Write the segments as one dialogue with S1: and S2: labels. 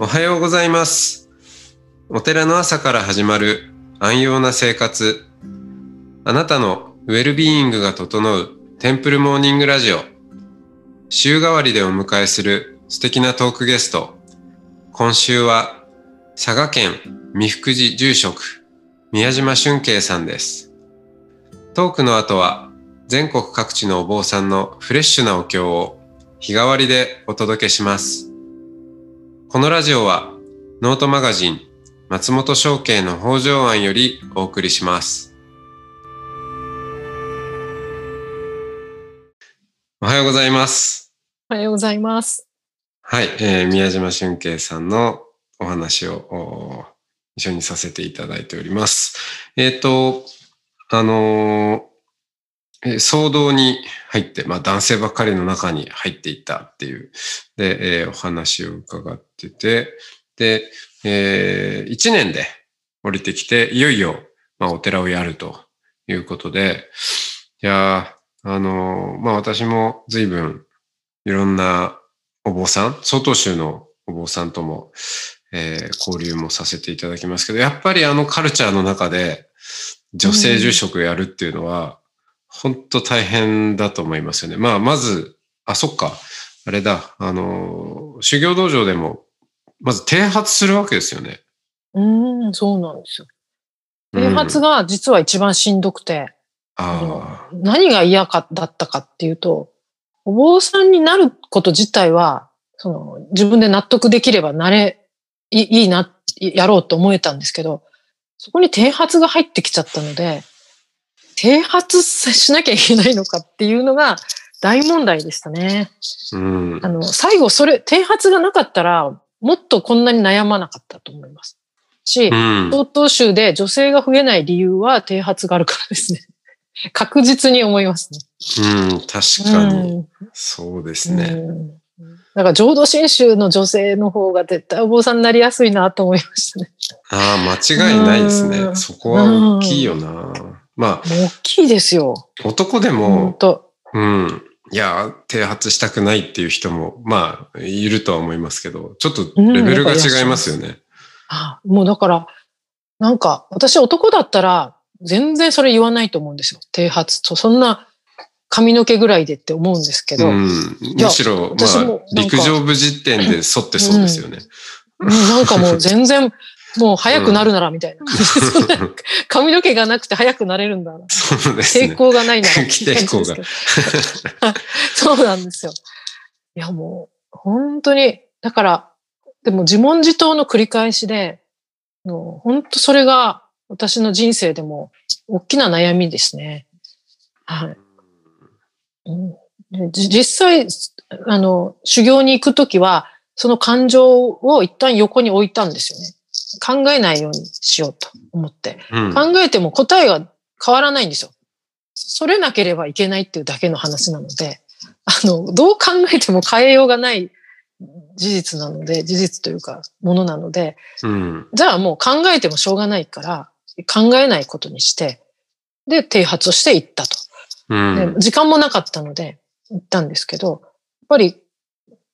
S1: おはようございます。お寺の朝から始まる安養な生活。あなたのウェルビーイングが整うテンプルモーニングラジオ。週替わりでお迎えする素敵なトークゲスト。今週は佐賀県三福寺住職宮島俊慶さんです。トークの後は全国各地のお坊さんのフレッシュなお経を日替わりでお届けします。このラジオはノートマガジン松本商家の北条庵よりお送りします。おはようございます。
S2: おはようございます。
S1: はい、えー宮島俊慶さんのお話をお一緒にさせていただいております。えっ、と、あのー騒動に入って、まあ男性ばっかりの中に入っていったっていう、で、えーお話を伺ってて、で、え1年で降りてきて、いよいよ、まあお寺をやるということで、いやあのーまあ私も随分いろんなお坊さん、曹洞宗のお坊さんとも、えー交流もさせていただきますけど、やっぱりあのカルチャーの中で女性住職やるっていうのは、本当大変だと思いますよね。まあ、まず、あ、そっか、あれだ、あのー、修行道場でも、まず剃髪するわけですよね。
S2: うーん、そうなんですよ。
S1: うん
S2: 啓発が実は一番しんどくて、
S1: ああ、
S2: 何が嫌かだったかっていうと、お坊さんになること自体は、その自分で納得できればなれ、いいいな、やろうと思えたんですけど、そこに啓発が入ってきちゃったので、啓発しなきゃいけないのかっていうのが大問題でしたね。
S1: うん
S2: あ。の、最後それ、啓発がなかったら、もっとこんなに悩まなかったと思います。し、
S1: うん。
S2: 曹洞宗で女性が増えない理由は啓発があるからですね。確実に思いますね。
S1: うん、確かに。
S2: うん
S1: そうですね。
S2: うんだから浄土真宗の女性の方が絶対お坊さんになりやすいなと思いましたね。
S1: ああ、間違いないですね。
S2: うん
S1: そこは大きいよな。まあ、
S2: 大きいですよ。
S1: 男で
S2: 本
S1: も、
S2: 当
S1: うん。いや、剃髪したくないっていう人も、まあ、いるとは思いますけど、ちょっとレベルが違いますよね。
S2: あもうだから、なんか、私男だったら、全然それ言わないと思うんですよ。剃髪と、そんな髪の毛ぐらいでって思うんですけど、
S1: うん。むしろ、まあ陸上部時点で沿ってそうですよね。
S2: うんなんかもう全然、もう早くなるならみたいな感じで、そんな 髪の毛がなくて早くなれるんだな。
S1: そうです
S2: 抵
S1: ね。
S2: 抗がないなら。
S1: 抵抗が
S2: が。そうなんですよ。いやもう、本当に、だから、でも自問自答の繰り返しで、もう本当それが私の人生でも大きな悩みですね。はい。実際、あの、修行に行くときは、その感情を一旦横に置いたんですよね。考えないようにしようと思って。
S1: うん。
S2: 考えても答えが変わらないんですよ。それなければいけないっていうだけの話なので、あの、どう考えても変えようがない事実なので、事実というか、ものなので、
S1: うん。
S2: じゃあもう考えてもしょうがないから、考えないことにして、で、啓発をしていったと。
S1: うん
S2: で。時間もなかったので、行ったんですけど、やっぱり、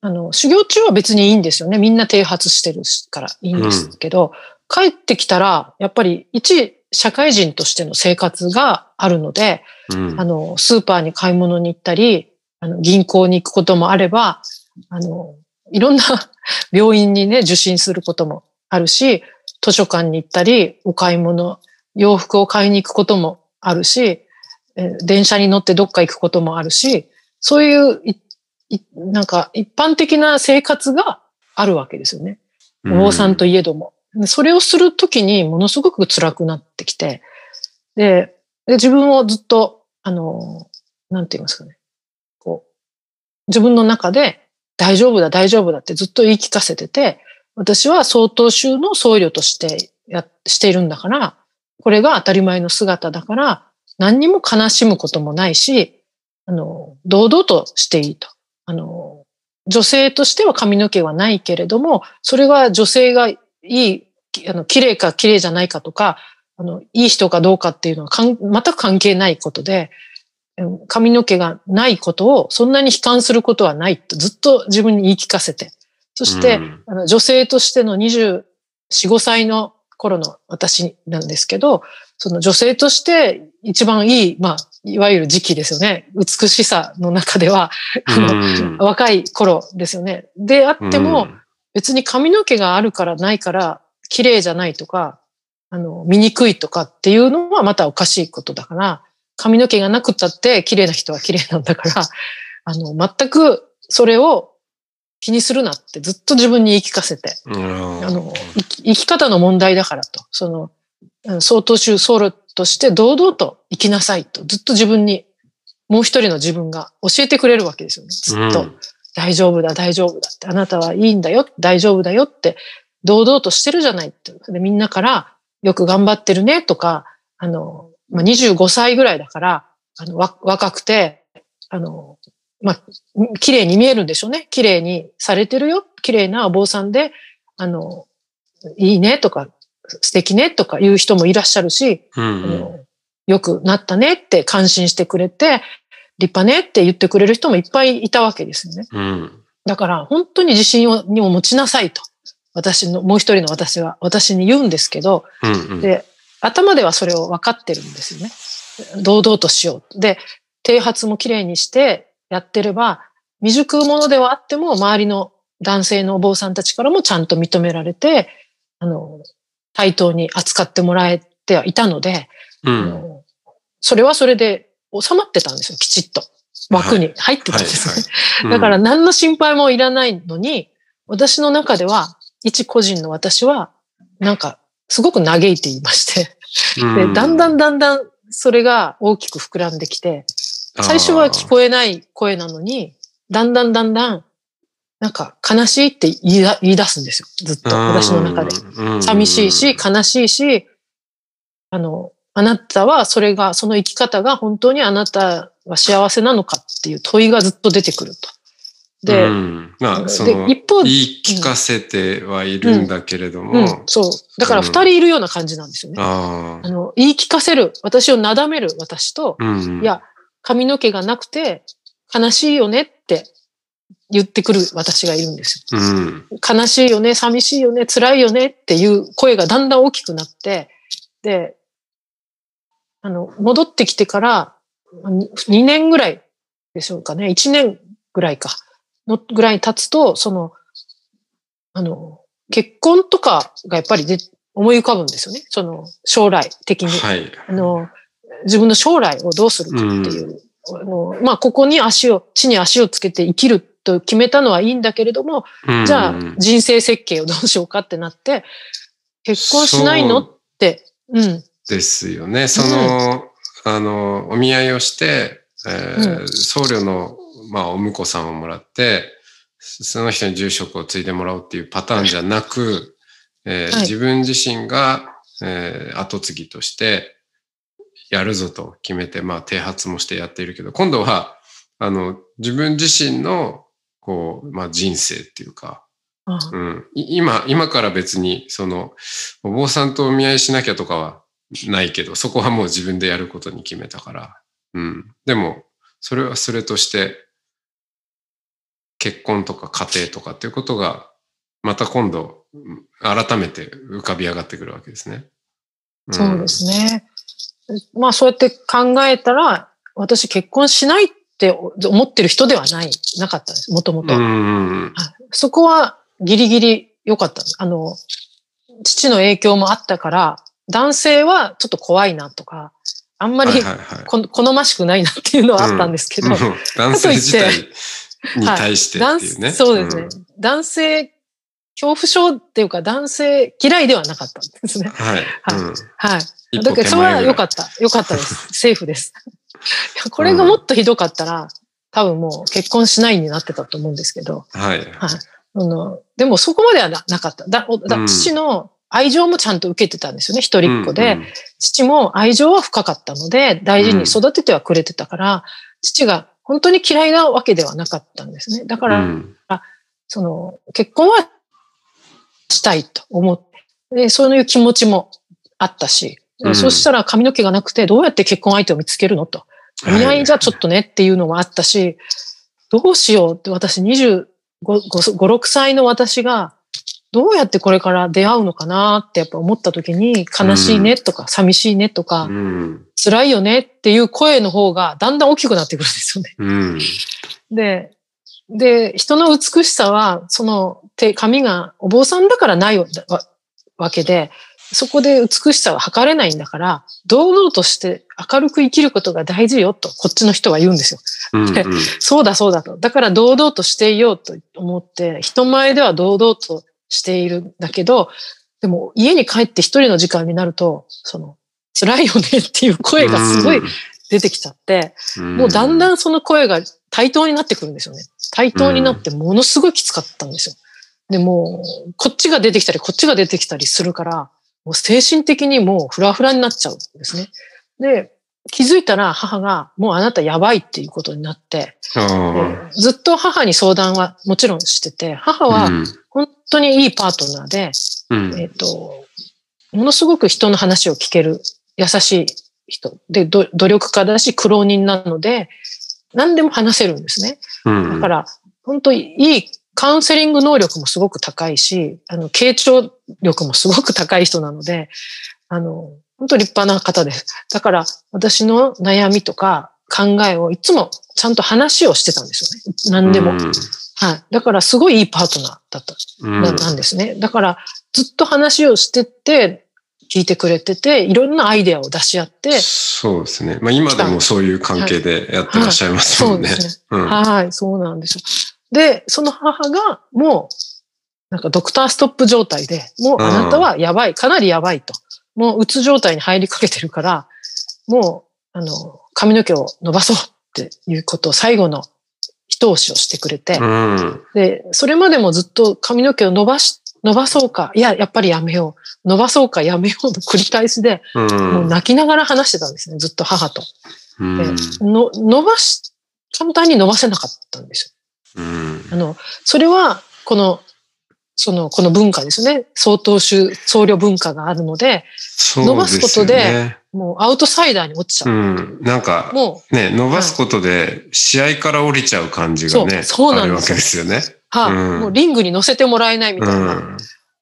S2: あの、修行中は別にいいんですよね。みんな啓発してるからいいんですけど、帰ってきたら、やっぱり一社会人としての生活があるので、
S1: うん
S2: あの、スーパーに買い物に行ったり、あの、銀行に行くこともあれば、あの、いろんな 病院にね、受診することもあるし、図書館に行ったり、お買い物、洋服を買いに行くこともあるし、えー電車に乗ってどっか行くこともあるし、そういうなんか一般的な生活があるわけですよね。お坊さんといえども。でそれをするときにものすごく辛くなってきて、で、で自分をずっと、あの、なんて言いますかね。こう、自分の中で大丈夫だ、大丈夫だってずっと言い聞かせてて、私は曹洞宗の僧侶としてや、しているんだから、これが当たり前の姿だから、何にも悲しむこともないし、あの、堂々としていいと。あの、女性としては髪の毛はないけれども、それは女性がいい、きあの、綺麗か綺麗じゃないかとか、あの、いい人かどうかっていうのは全く関係ないことで、うん髪の毛がないことをそんなに悲観することはないとずっと自分に言い聞かせて、そして、
S1: うん。
S2: あの女性としての24、5歳の頃の私なんですけど、その女性として一番いい、まあ、いわゆる時期ですよね。美しさの中では、あの、
S1: うん
S2: 若い頃ですよね。であっても、
S1: うん
S2: 別に髪の毛があるからないから、綺麗じゃないとか、あの、醜いとかっていうのはまたおかしいことだから、髪の毛がなくたって綺麗な人は綺麗なんだから、あの、全くそれを気にするなってずっと自分に言い聞かせて、
S1: うん
S2: あの、生き方の問題だからと、その、うん相当宗僧侶として堂々と生きなさいと、ずっと自分に、もう一人の自分が教えてくれるわけですよね。ずっと。
S1: うん
S2: 大丈夫だ、大丈夫だって、あなたはいいんだよ、大丈夫だよって、堂々としてるじゃないって。でみんなから、よく頑張ってるねとか、あの、まあ、25歳ぐらいだから、あの、わ若くて、あの、まあ、綺麗に見えるんでしょうね。綺麗にされてるよ。綺麗なお坊さんで、あの、いいねとか、素敵ねとか言う人もいらっしゃるし、よくなったねって感心してくれて、立派ねって言ってくれる人もいっぱいいたわけですよね。
S1: うん
S2: だから本当に自信をにも持ちなさいと。私の、もう一人の私は、私に言うんですけど、
S1: うんうん
S2: で、頭ではそれを分かってるんですよね。堂々としよう。で、剃髪もきれいにしてやってれば、未熟者ではあっても、周りの男性のお坊さんたちからもちゃんと認められて、あの、対等に扱ってもらえてはいたので、あ
S1: うん。
S2: のそれはそれで収まってたんですよ、きちっと。枠に入ってたんですね。
S1: はい
S2: だから何の心配もいらないのに、私の中では、一個人の私は、なんか、すごく嘆いていまして、で、だんだんだんだんそれが大きく膨らんできて、最初は聞こえない声なのに、だんだんだんだん、なんか悲しいって言い出すんですよ。ずっと、私の中で。
S1: で
S2: 寂しいし、悲しいし、あの、あなたはそれが、その生き方が本当にあなたは幸せなのかっていう問いがずっと出てくると。で、
S1: うんまあ、そ
S2: で
S1: の、
S2: 一方
S1: 言い聞かせてはいるんだけれど
S2: うん
S1: も、、
S2: そう。だから二人いるような感じなんですよね。
S1: あ
S2: の、言い聞かせる、私をなだめる私と、
S1: うん
S2: いや、髪の毛がなくて悲しいよねって言ってくる私がいるんですよ。
S1: うん、
S2: 悲しいよね、寂しいよね、辛いよねっていう声がだんだん大きくなって、で、あの、戻ってきてから2年ぐらいでしょうかね、1年ぐらいか、のぐらい経つと、その、あの、結婚とかがやっぱりで思い浮かぶんですよね。その、将来的に。
S1: はい。
S2: あの、自分の将来をどうするかっていう。あのまあ、ここに足を、地に足をつけて生きると決めたのはいいんだけれども、
S1: うん
S2: じゃあ人生設計をどうしようかってなって、結婚しないのって、うん、
S1: ですよね。その、あの、お見合いをして、えー
S2: う
S1: 僧侶の、まあ、お婿さんをもらって、その人に住職を継いでもらおうっていうパターンじゃなく、えー
S2: はい
S1: 自分自身が、えー後継ぎとしてやるぞと決めて、まあ、剃髪もしてやっているけど、今度は、あの、自分自身の、こう、まあ、人生っていうか、
S2: あ
S1: うん、い今、今から別に、その、お坊さんとお見合いしなきゃとかはないけど、そこはもう自分でやることに決めたから。うん。でも、それはそれとして、結婚とか家庭とかっていうことが、また今度、うん改めて浮かび上がってくるわけですね。ん
S2: そうですね。まあ、そうやって考えたら、私結婚しないって思ってる人ではない、なかったんです、もともと。
S1: うんうん
S2: はいそこはギリギリ良かった。あの、父の影響もあったから、男性はちょっと怖いなとか、あんまり好ましくないなっていうのはあったんですけど、
S1: 男性自体に対してって
S2: 男
S1: いうね。
S2: そうですね。男性、恐怖症っていうか男性嫌いではなかったんですね。
S1: うん。はい。
S2: はい
S1: うん
S2: はい。だからそれは良かった。良かったです。セーフです。これがもっとひどかったら、多分もう結婚しないになってたと思うんですけど、
S1: はい。
S2: はい。あの、でもそこまではななかった。だおだ
S1: うん
S2: 父の愛情もちゃんと受けてたんですよね、一人っ子で。
S1: うんうん
S2: 父も愛情は深かったので、大事に育ててはくれてたから、父が本当に嫌いなわけではなかったんですね。だから、
S1: うん
S2: その、結婚はしたいと思って、でそういう気持ちもあったし、
S1: うん
S2: そしたら髪の毛がなくてどうやって結婚相手を見つけるのと。お見合いじゃちょっとねっていうのもあったし、どうしようって私20 5、5 6歳の私が、どうやってこれから出会うのかなってやっぱ思った時に、悲しいねとか、寂しいねとか、
S1: うん。
S2: 辛いよねっていう声の方がだんだん大きくなってくるんですよね。
S1: うん。
S2: で、で、人の美しさは、その手、髪がお坊さんだからないわわけで、そこで美しさは測れないんだから、堂々として明るく生きることが大事よと、こっちの人は言うんですよ。
S1: うん。うん
S2: そうだそうだと。だから堂々としていようと思って、人前では堂々としているんだけど、でも家に帰って一人の時間になると、その、辛いよねっていう声がすごい出てきちゃって、もうだんだ
S1: ん、
S2: んその声が対等になってくるんですよね。対等になってものすごいきつかったんですよ。で、もう、こっちが出てきたり、こっちが出てきたりするから、もう精神的にもうフラフラになっちゃうんですね。で、気づいたら母が、もうあなたやばいっていうことになって、ずっと母に相談はもちろんしてて、母
S1: あ。
S2: は
S1: うん
S2: 本当にいいパートナーで、
S1: うん
S2: えっ、と、ものすごく人の話を聞ける優しい人で、ど努力家だし苦労人なので、何でも話せるんですね。
S1: うん。
S2: だから、本当にいいカウンセリング能力もすごく高いし、あの、傾聴力もすごく高い人なので、あの、本当立派な方です。だから、私の悩みとか考えをいつもちゃんと話をしてたんですよね。何でも。
S1: うん
S2: はい。だから、すごいいいパートナーだった。
S1: うん
S2: ななんですね。だから、ずっと話をしてって、聞いてくれてて、いろんなアイデアを出し合って、
S1: そうですね。まあ今でもそういう関係でやってらっしゃいますもんね。
S2: そうですね。
S1: うん
S2: はい、そうなんですよ。で、その母が、もう、なんかドクターストップ状態で、もうあなたはやばい、かなりやばいと。もううつ状態に入りかけてるから、もう、あの、髪の毛を伸ばそうっていうことを最後の一押しをしてくれて、
S1: うん。
S2: で、それまでもずっと髪の毛を伸ばし、伸ばそうか、いや、やっぱりやめよう。伸ばそうか、やめようの繰り返しで、
S1: うん。
S2: もう泣きながら話してたんですね、ずっと母と。
S1: うん
S2: での伸ばし、簡単に伸ばせなかったんです
S1: うん
S2: よ。あの、それは、この、その、この文化ですね。曹洞宗、僧侶文化があるので、
S1: そう
S2: 伸ばすことでもうアウトサイダーに落ちちゃ
S1: う
S2: う。
S1: ん。なんか、
S2: もう、
S1: ね、伸ばすことで試合から降りちゃう感じがね、
S2: そうそうなん
S1: あるわ
S2: ですよ
S1: けですよね。
S2: はい、
S1: うん
S2: もうリングに乗せてもらえないみ
S1: う
S2: たいな。
S1: ん。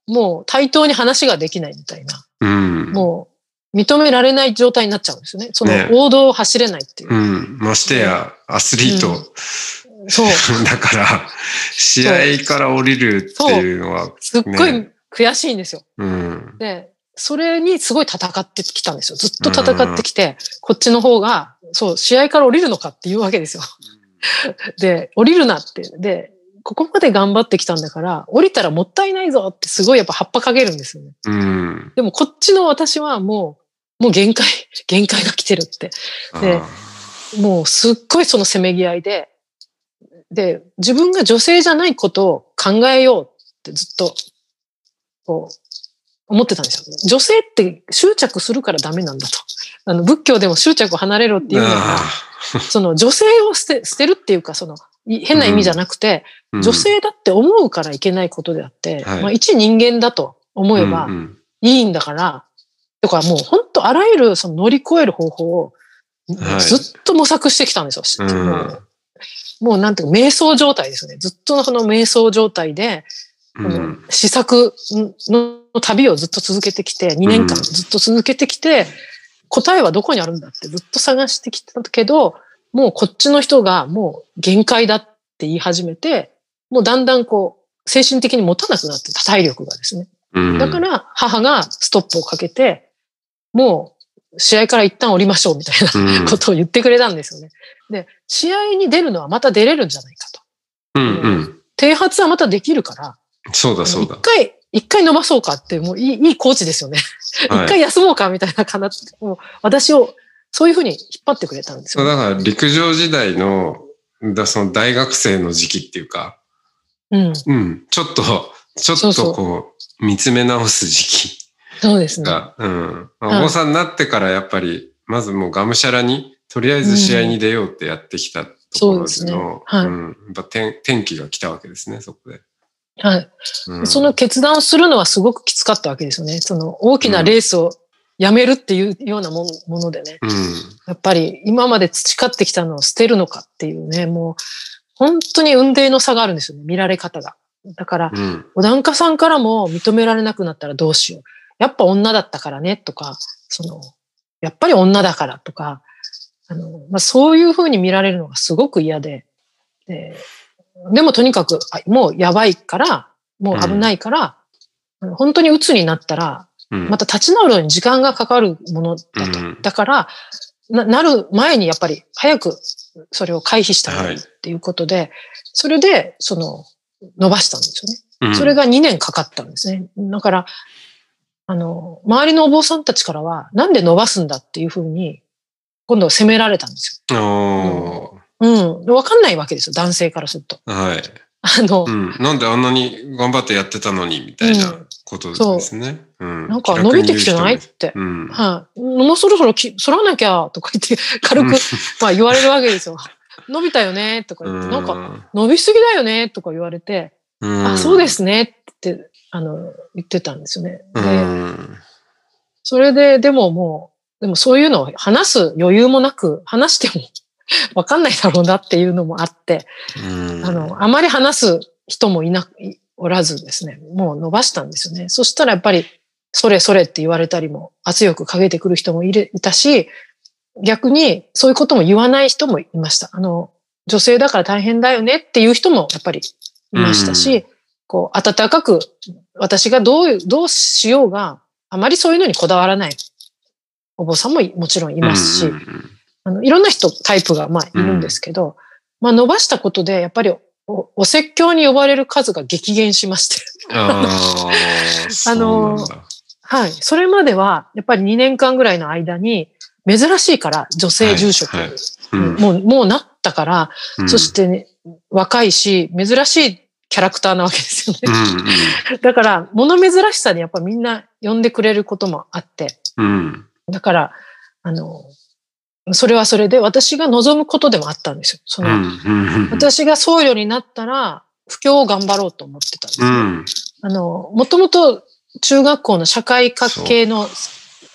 S2: もう対等に話ができないみたいな。
S1: うん。
S2: もう認められない状態になっちゃうんですよね。その
S1: ね
S2: 王道を走れないっていう。
S1: うん。ましてや、アスリート。
S2: そう。
S1: だから、試合から降りるっていうのは、
S2: すっごい
S1: ね
S2: 悔しいんですよ。
S1: うん。
S2: で、それにすごい戦ってきたんですよ。ずっと戦ってきて、こっちの方が、そう、試合から降りるのかっていうわけですよ。で、降りるなって。で、ここまで頑張ってきたんだから、降りたらもったいないぞってすごいやっぱ葉っぱかけるんですよね。
S1: うん。
S2: でもこっちの私はもう、もう限界、限界が来てるって。で
S1: あ
S2: もうすっごいそのせめぎ合いで、で、自分が女性じゃないことを考えようってずっと、こう、思ってたんですよ。女性って執着するからダメなんだと。あの、仏教でも執着を離れろっていうのは、
S1: あ
S2: その女性を捨て、捨てるっていうか、その、い変な意味じゃなくて、
S1: うん
S2: 女性だって思うからいけないことであって、
S1: はい
S2: まあ一人間だと思えば
S1: うんうん
S2: いいんだから、とかもう本当あらゆるその乗り越える方法を
S1: はい
S2: ずっと模索してきたんですよ。
S1: うん
S2: もうなんていうか、瞑想状態ですよね。ずっとこの瞑想状態で、試作の旅をずっと続けてきて、2年間
S1: うん
S2: ずっと続けてきて、答えはどこにあるんだってずっと探してきたけど、もうこっちの人がもう限界だって言い始めて、もうだんだんこう、精神的に持たなくなってた体力がですね。
S1: うん
S2: だから母がストップをかけて、もう試合から一旦降りましょうみたいな
S1: うん
S2: ことを言ってくれたんですよね。で、試合に出るのはまた出れるんじゃないかと。
S1: うんうん。
S2: 啓発はまたできるから、
S1: そうだそうだ
S2: 一。回、一回伸ばそうかって、もういいいいコーチですよね。一、
S1: はい
S2: 回休もうかみたいなかなもう私をそういうふうに引っ張ってくれたんですよ、
S1: そうだから陸上時代の、だその大学生の時期っていうか、
S2: うん。
S1: うん、ちょっと、ちょっ
S2: そうそう
S1: とこう、見つめ直す時期
S2: そうですね。
S1: が、うん。まあ、
S2: はい
S1: お坊さんになってからやっぱり、まずもうがむしゃらに、とりあえず試合に出ようってやってきたところ
S2: で
S1: の、
S2: はい
S1: うん。やっぱ転転機が来たわけですね、そこで。
S2: はい。
S1: うん、
S2: その決断をするのはすごくきつかったわけですよね。その大きなレースをやめるっていうようなものでね。
S1: うん。
S2: やっぱり今まで培ってきたのを捨てるのかっていうね、もう本当に運命の差があるんですよね、見られ方が。だから、
S1: うん。
S2: お檀家さんからも認められなくなったらどうしよう。やっぱ女だったからねとか、その、やっぱり女だからとか、あの、まあ、そういうふうに見られるのがすごく嫌で、ででもとにかく、あもうやばいから、もう危ないから、あの本当に鬱になったら、
S1: うん。
S2: また立ち直るのに時間がかかるものだと。
S1: うん
S2: だからな、なる前にやっぱり早くそれを回避した方がいいっていうことで、それで、その、伸ばしたんですよね。
S1: うん
S2: それが2年かかったんですね。だから、あの、周りのお坊さんたちからは、なんで伸ばすんだっていうふうに、今度は責められたんですよ。うん。わかんないわけですよ、男性からすると。
S1: はい。
S2: あの、
S1: うん。なんであんなに頑張ってやってたのに、みたいなことですね。うん。
S2: なんか伸びてきてないって。
S1: うん。
S2: はい、もうそろそろき反らなきゃとか言って、軽く、まあ言われるわけですよ。伸びたよねとか言って、なんか、
S1: か、
S2: 伸びすぎだよねとか言われて、
S1: うん
S2: あ、そうですねって、あの、言ってたんですよね。
S1: う
S2: で、
S1: ん。
S2: それで、でももう、でもそういうのを話す余裕もなく、話してもわかんないだろうなっていうのもあって、
S1: うん
S2: あの、あまり話す人もいな、いおらずですね、もう伸ばしたんですよね。そしたらやっぱり、それそれって言われたりも、圧力かけてくる人もいるいたし、逆にそういうことも言わない人もいました。あの、女性だから大変だよねっていう人もやっぱりいましたし、こう、温かく、私がどうどうしようが、あまりそういうのにこだわらない。お坊さんもいもちろんいますし、
S1: うん。うん
S2: あの、いろんな人、タイプが、まあ、いるんですけど、まあ、伸ばしたことで、やっぱりお、お説教に呼ばれる数が激減しまして。
S1: あ
S2: のはい。それまでは、やっぱり2年間ぐらいの間に、珍しいから、女性住職、
S1: はいはい。うん。
S2: もう、もうなったから、
S1: うん。
S2: そして、ね、若いし、珍しいキャラクターなわけですよね。
S1: う
S2: だから、物珍しさにやっぱみんな呼んでくれることもあって、
S1: んうん。
S2: だから、あの、それはそれで私が望むことでもあったんですよ。その、
S1: うんうん
S2: 私が僧侶になったら、布教を頑張ろうと思ってたんですね。
S1: うん。
S2: あの、もともと中学校の社会科系の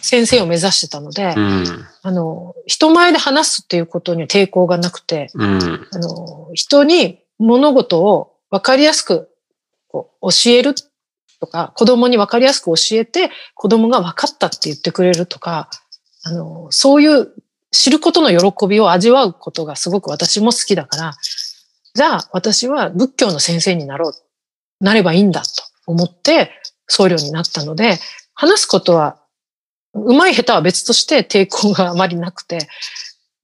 S2: 先生を目指してたので、
S1: うん。
S2: あの、人前で話すっていうことには抵抗がなくて、
S1: うん。
S2: あの、人に物事を分かりやすくこう教えるとか、子供に分かりやすく教えて、子供が分かったって言ってくれるとか、あの、そういう知ることの喜びを味わうことがすごく私も好きだから、じゃあ私は仏教の先生になろう、なればいいんだと思って僧侶になったので、話すことは、上手い下手は別として抵抗があまりなくて、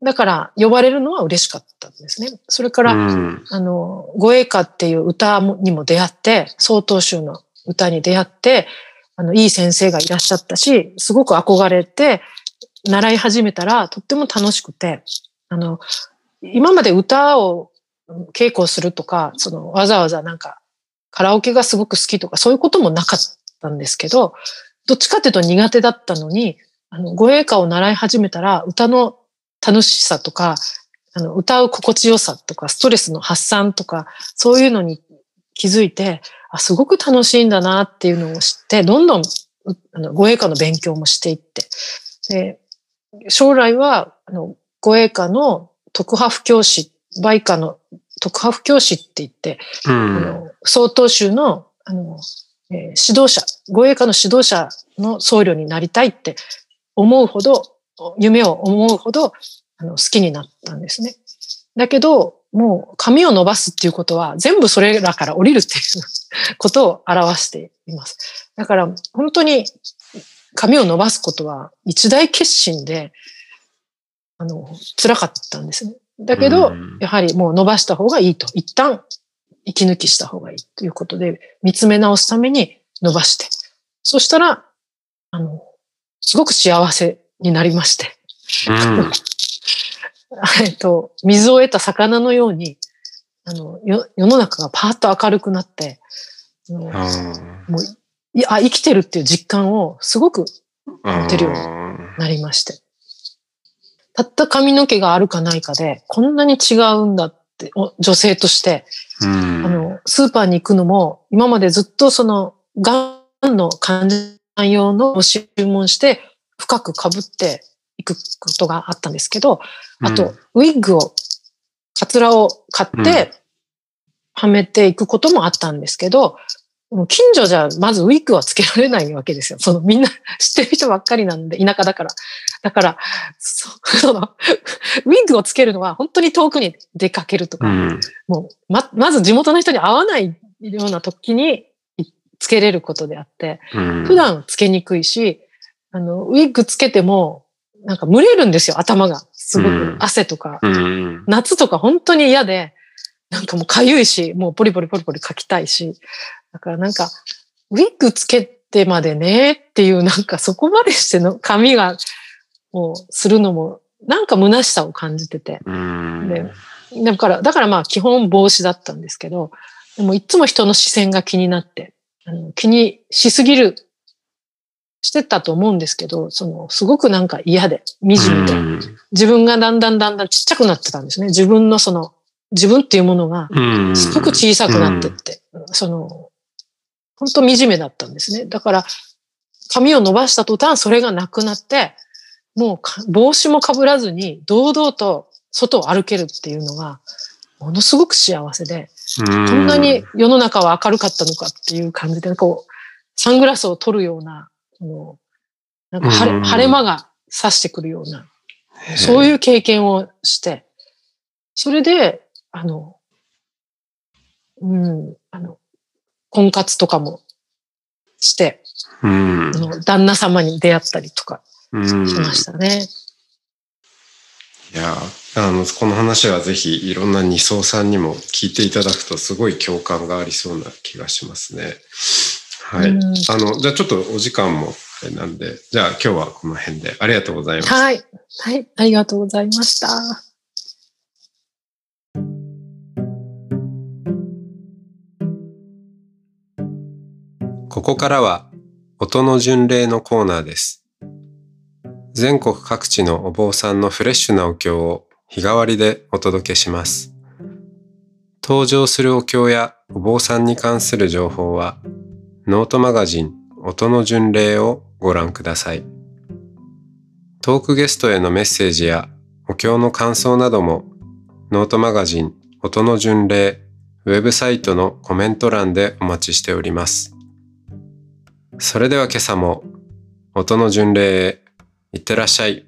S2: だから呼ばれるのは嬉しかったんですね。それから、
S1: うん
S2: あの、護衛歌っていう歌もにも出会って、曹洞宗の歌に出会って、あの、いい先生がいらっしゃったし、すごく憧れて、習い始めたらとっても楽しくて、あの、今まで歌を稽古するとか、その、わざわざなんか、カラオケがすごく好きとか、そういうこともなかったんですけど、どっちかっていうと苦手だったのに、あの、護衛歌を習い始めたら、歌の楽しさとか、あの、歌う心地よさとか、ストレスの発散とか、そういうのに気づいて、あ、すごく楽しいんだなっていうのを知って、どんどん、うあの、護衛歌の勉強もしていって、で、将来は、あの、護衛歌の特派布教師、売歌の特派布教師って言って、
S1: う
S2: あ
S1: ん。
S2: の、曹洞宗の、あの、えー指導者、護衛歌の指導者の僧侶になりたいって思うほど、夢を思うほど、あの、好きになったんですね。だけど、もう髪を伸ばすっていうことは全部それらから降りるっていうことを表しています。だから本当に髪を伸ばすことは一大決心で、あの、辛かったんですね。だけど、
S1: うん
S2: やはりもう伸ばした方がいいと。一旦息抜きした方がいいということで、見つめ直すために伸ばして。そしたら、あの、すごく幸せになりまして。
S1: うん。
S2: えっと、水を得た魚のように、あの、よ世の中がパーッと明るくなって、あの
S1: あー
S2: もういあ、生きてるっていう実感をすごく
S1: あ
S2: 持てるようになりまして。たった髪の毛があるかないかで、こんなに違うんだって、お女性として、
S1: うん。
S2: あの、スーパーに行くのも、今までずっとその、がんの患者さん用のを注文して、深く被っていくことがあったんですけど、あと、ウィッグを、カツラを買って、はめていくこともあったんですけど、もう近所じゃまずウィッグはつけられないわけですよ。そのみんな知ってる人ばっかりなんで、田舎だから。だから、そその、ウィッグをつけるのは本当に遠くに出かけるとか、
S1: うん。
S2: もう、ま、まず地元の人に会わないような時にいつけれることであって、
S1: うん。
S2: 普段つけにくいし、あの、ウィッグつけても、なんか蒸れるんですよ、頭が。すご
S1: うん
S2: く汗とか。
S1: うん。
S2: 夏とか本当に嫌で、なんかもう痒いし、もうポリポリポリポリ書きたいし。だからなんか、ウィッグつけてまでねっていう、なんかそこまでしての髪が、もうするのも、なんか虚しさを感じてて。
S1: うん。
S2: でだから、だからまあ基本帽子だったんですけど、でもいつも人の視線が気になって、あの気にしすぎる、してたと思うんですけど、その、すごくなんか嫌で、惨めで、
S1: うん
S2: 自分がだんだんだんだんちっちゃくなってたんですね。自分のその、自分っていうものが、
S1: うん。
S2: すごく小さくなってって、その、本当惨めだったんですね。だから、髪を伸ばした途端、それがなくなって、もうか帽子もかぶらずに、堂々と外を歩けるっていうのが、ものすごく幸せで、
S1: うん、
S2: こんなに世の中は明るかったのかっていう感じで、こう、サングラスを取るような、そのなんか晴
S1: うん
S2: れ晴れ間が差してくるような、そういう経験をして、それで、あの、うん、あの、婚活とかもして、
S1: うん
S2: あ。の旦那様に出会ったりとか
S1: うん。
S2: しましたね。
S1: いや、あの、この話はぜひいろんな二層さんにも聞いていただくとすごい共感がありそうな気がしますね。はい。
S2: うん
S1: あの、じゃあちょっとお時間もなんで、じゃあ今日はこの辺でありがとうございます。
S2: はい。はい。ありがとうございました。
S1: ここからは音の巡礼のコーナーです。全国各地のお坊さんのフレッシュなお経を日替わりでお届けします。登場するお経やお坊さんに関する情報はノートマガジン音の巡礼をご覧ください。トークゲストへのメッセージやお経の感想などもノートマガジン音の巡礼ウェブサイトのコメント欄でお待ちしております。それでは今朝も音の巡礼へいってらっしゃい。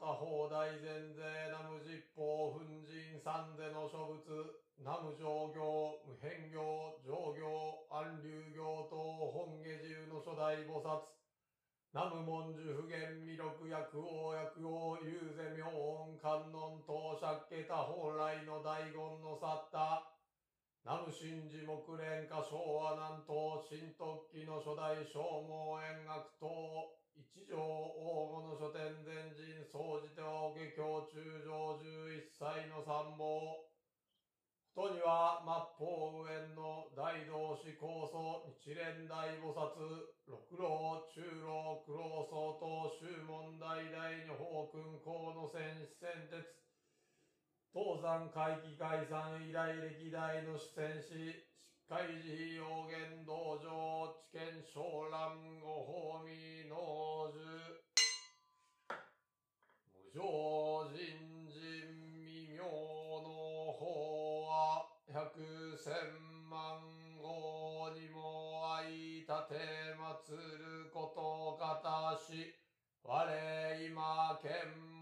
S3: 他方大前税ナム実法粉塵三世の諸仏ナム上行無変行上行安流行等本下自由の初代菩薩ナム文殊普賢弥勒薬王薬王遊世明音観音等釈家他本来の大言の去ったナム真珠木蓮華昭和南東新特記の初代正毛円楽等一条王吾の書店前人総じてはお下教中上十一歳の参謀。とには末法無縁の大同志高祖日蓮大菩薩。六老中老九老僧等宗門大大女法君公の戦士戦鉄。東山会期解散以来歴代の主戦士疾海寺要言道場知見昇蘭ご法味農樹無常人人未明の法は百千万号にも愛立て祀ることかたし我今検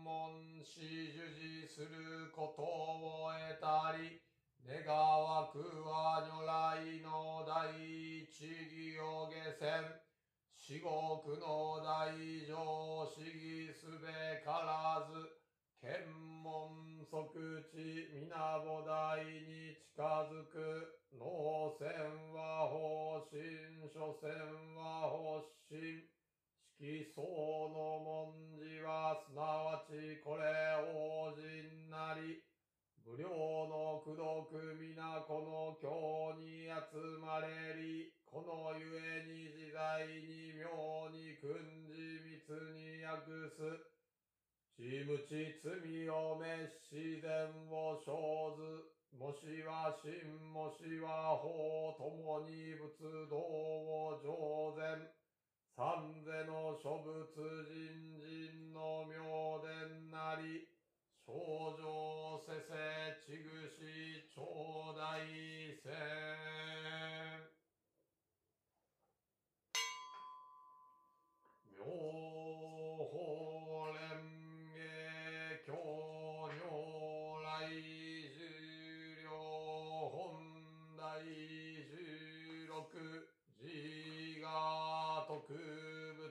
S3: 問し授事することを得たり願わくは如来の第一義を下船至極の大乗思議すべからず検問即地皆母大に近づく。脳線は方針所線は発信。色相の文字はすなわちこれ王人なり無料の功徳皆この経に集まれりこのゆえに自在に妙に訓示密に訳す。ちむち罪を滅自然を生ずもしは真もしは法ともに仏道を上善。三世の諸仏人人の妙伝なり少女せせちぐし頂戴せ妙法蓮華経如来十両本大十六自我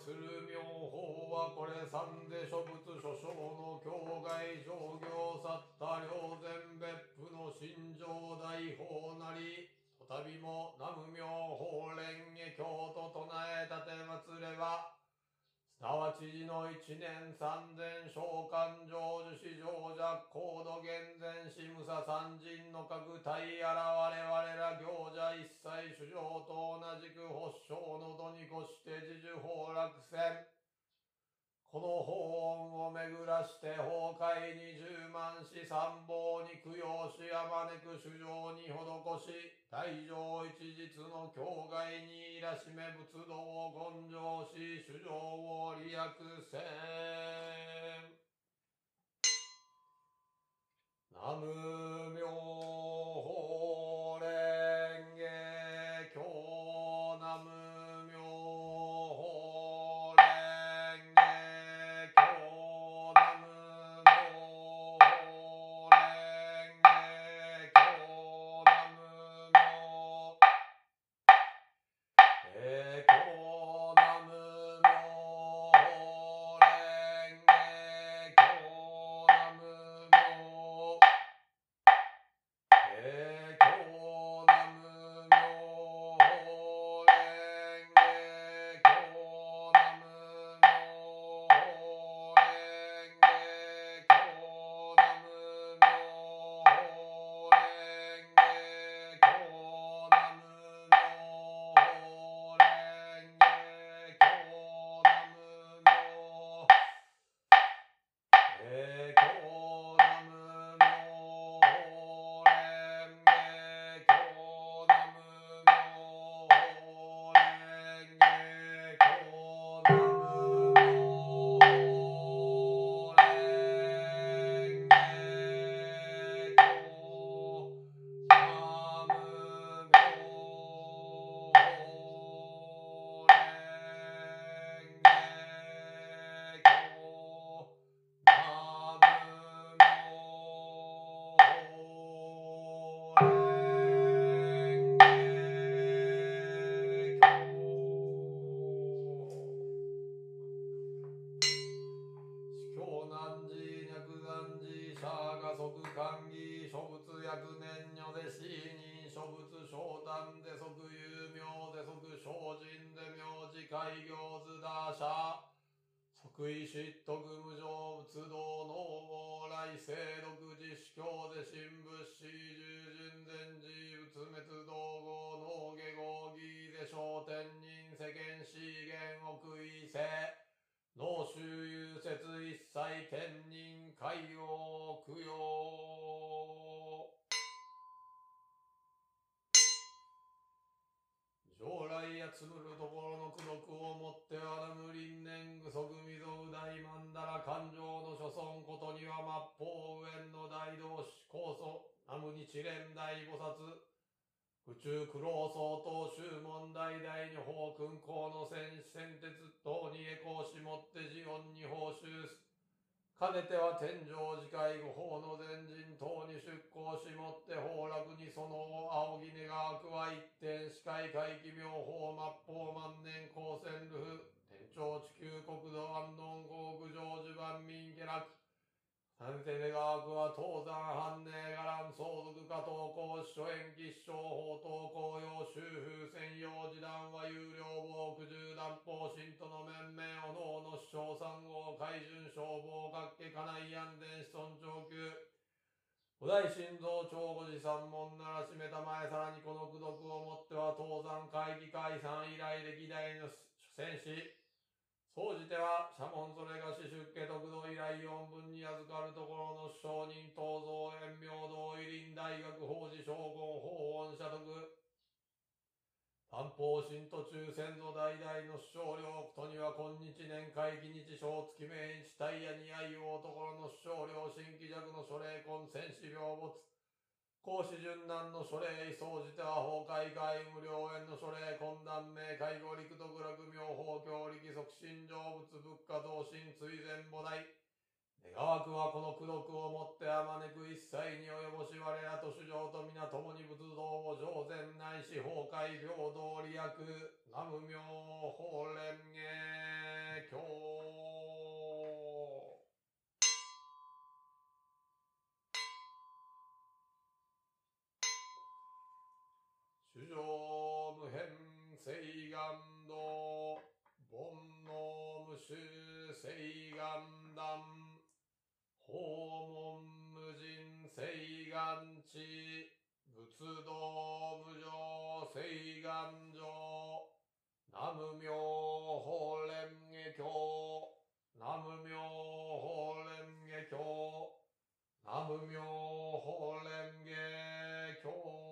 S3: 鶴明法はこれ三で諸仏諸生の境外上行去った両前別府の心情大法なり、たびも南無明指示の一年三千召喚成就史上弱高度厳然しむさ三人の各体現れ我ら行者一切主上と同じく発祥の度に越して自受崩落戦。この法音を巡らして崩壊に充満し参謀に供養しあまねく主情に施し、大乗一日の境外にいらしめ仏道を根性し、主情を利益せん。ナム妙奥異性脳周遊説一切天人海洋供養。将来やつぶるところの功徳をもってはなむ輪年具足みぞう大曼荼羅感情の所存ことには末法上の大同志。高祖ナム日蓮大菩薩。宇宙苦労相当宗問題大に法君公の戦士戦鉄等に栄光しもって寺音に報酬す。かねては天上次回後法の前人等に出向しもって崩落にその後仰ぎ願わくは一点視界回帰妙法末法万年光線ルフ。天長地球国土安穏国上樹万民下落三世願わくは東山藩寧伽藍相続家等公諸延吉祥法等公用修風専用時段は有料防苦十段法信徒の面々おのおの師匠三号海巡消防各家家内安全子孫長久五大心臓長五寺三門ならしめたまえさらにこの功徳をもっては東山会議解散以来歴代の戦士総じては、社門それが死出家徳道以来四分に預かるところの商人、東蔵、遠明道、医林大学、法事、将軍、法恩、社徳。担保神途中先祖代々の師匠領とには今日年会期日小月命日大夜に愛をところの師匠領新規弱の書霊根戦士病没。孔子順南の書霊総じては崩壊外無料園の書霊懇談名介護陸徳楽妙法教力促進成仏物価増進追善母大願わくはこの功徳をもってあまねく一切に及ぼし我らと主上と皆共に仏道を上善ないし崩壊平等利益。南無妙法蓮華経。誓願断訪問無人誓願地。仏道無常誓願上南無妙法蓮華経。南無妙法蓮華経。南無妙法蓮華経。